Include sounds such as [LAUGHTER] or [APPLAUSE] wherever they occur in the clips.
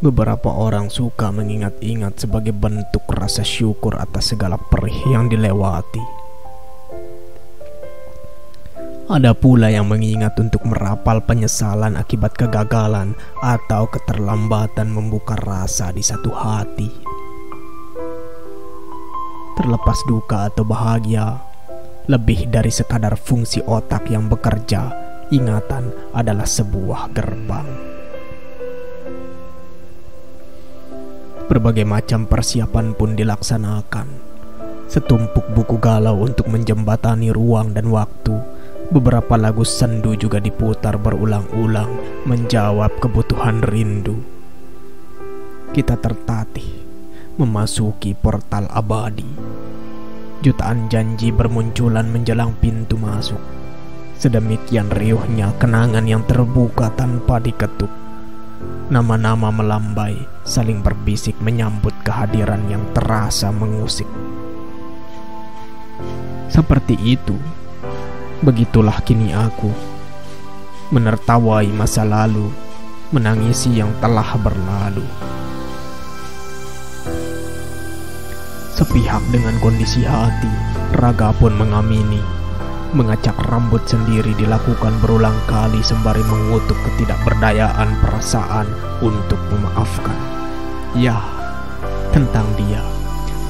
Beberapa orang suka mengingat-ingat sebagai bentuk rasa syukur atas segala perih yang dilewati. Ada pula yang mengingat untuk merapal penyesalan akibat kegagalan atau keterlambatan membuka rasa di satu hati. Terlepas duka atau bahagia, lebih dari sekadar fungsi otak yang bekerja, ingatan adalah sebuah gerbang. Berbagai macam persiapan pun dilaksanakan. Setumpuk buku galau untuk menjembatani ruang dan waktu. Beberapa lagu sendu juga diputar berulang-ulang menjawab kebutuhan rindu. Kita tertatih memasuki portal abadi. Jutaan janji bermunculan menjelang pintu masuk. Sedemikian riuhnya kenangan yang terbuka tanpa diketuk. Nama-nama melambai, saling berbisik menyambut kehadiran yang terasa mengusik. Seperti itu, begitulah kini aku menertawai masa lalu, menangisi yang telah berlalu. Sepihak dengan kondisi hati, raga pun mengamini Mengacak rambut sendiri dilakukan berulang kali sembari mengutuk ketidakberdayaan perasaan untuk memaafkan. Ya, tentang dia.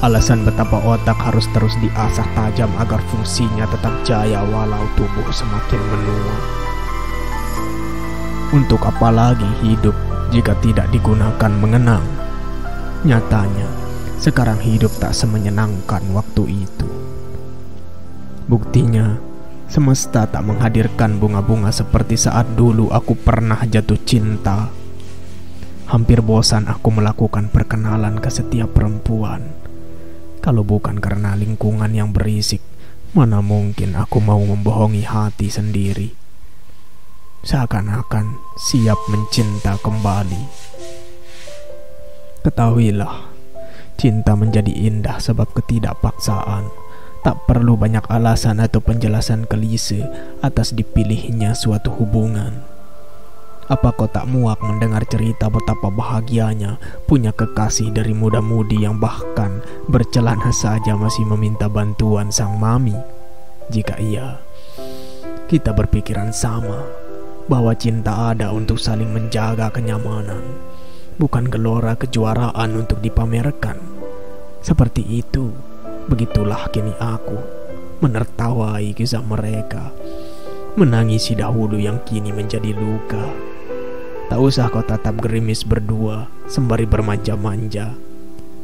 Alasan betapa otak harus terus diasah tajam agar fungsinya tetap jaya walau tubuh semakin menua. Untuk apa lagi hidup jika tidak digunakan mengenang? Nyatanya, sekarang hidup tak semenyenangkan waktu itu. Buktinya, Semesta tak menghadirkan bunga-bunga seperti saat dulu aku pernah jatuh cinta. Hampir bosan aku melakukan perkenalan ke setiap perempuan. Kalau bukan karena lingkungan yang berisik, mana mungkin aku mau membohongi hati sendiri. Seakan-akan siap mencinta kembali. Ketahuilah, cinta menjadi indah sebab ketidakpaksaan Tak perlu banyak alasan atau penjelasan kelise atas dipilihnya suatu hubungan. Apa kau tak muak mendengar cerita betapa bahagianya punya kekasih dari muda-mudi yang bahkan bercelana saja masih meminta bantuan sang mami? Jika iya, kita berpikiran sama bahwa cinta ada untuk saling menjaga kenyamanan, bukan gelora kejuaraan untuk dipamerkan. Seperti itu Begitulah kini aku menertawai kisah mereka, menangisi dahulu yang kini menjadi luka. Tak usah kau tatap gerimis berdua sembari bermanja-manja.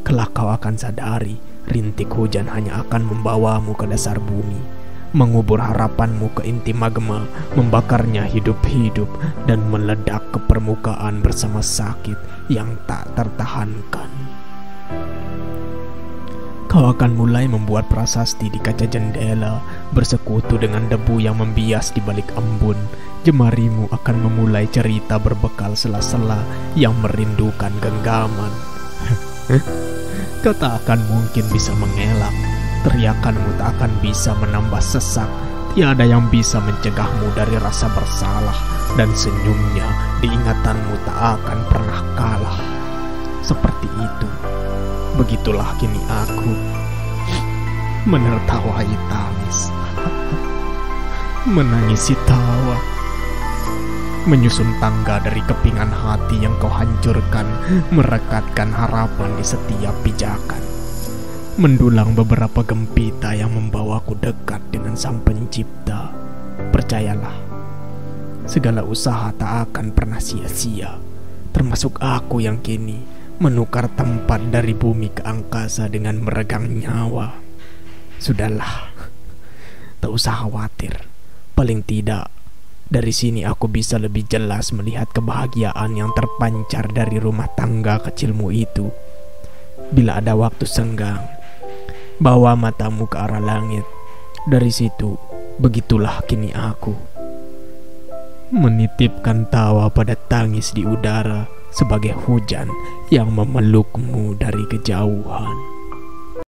Kelak kau akan sadari rintik hujan hanya akan membawamu ke dasar bumi, mengubur harapanmu ke inti magma, membakarnya hidup-hidup dan meledak ke permukaan bersama sakit yang tak tertahankan. Kau akan mulai membuat prasasti di kaca jendela, bersekutu dengan debu yang membias di balik embun. Jemarimu akan memulai cerita berbekal sela-sela yang merindukan genggaman. [LAUGHS] Kau tak akan mungkin bisa mengelak. Teriakanmu tak akan bisa menambah sesak. Tiada yang bisa mencegahmu dari rasa bersalah dan senyumnya diingatanmu tak akan pernah kalah. Seperti itu Begitulah kini aku menertawai tangis, menangisi tawa, menyusun tangga dari kepingan hati yang kau hancurkan, merekatkan harapan di setiap pijakan, mendulang beberapa gempita yang membawaku dekat dengan sang pencipta. Percayalah, segala usaha tak akan pernah sia-sia, termasuk aku yang kini menukar tempat dari bumi ke angkasa dengan meregang nyawa. Sudahlah, tak usah khawatir. Paling tidak, dari sini aku bisa lebih jelas melihat kebahagiaan yang terpancar dari rumah tangga kecilmu itu. Bila ada waktu senggang, bawa matamu ke arah langit. Dari situ, begitulah kini aku. Menitipkan tawa pada tangis di udara sebagai hujan yang memelukmu dari kejauhan.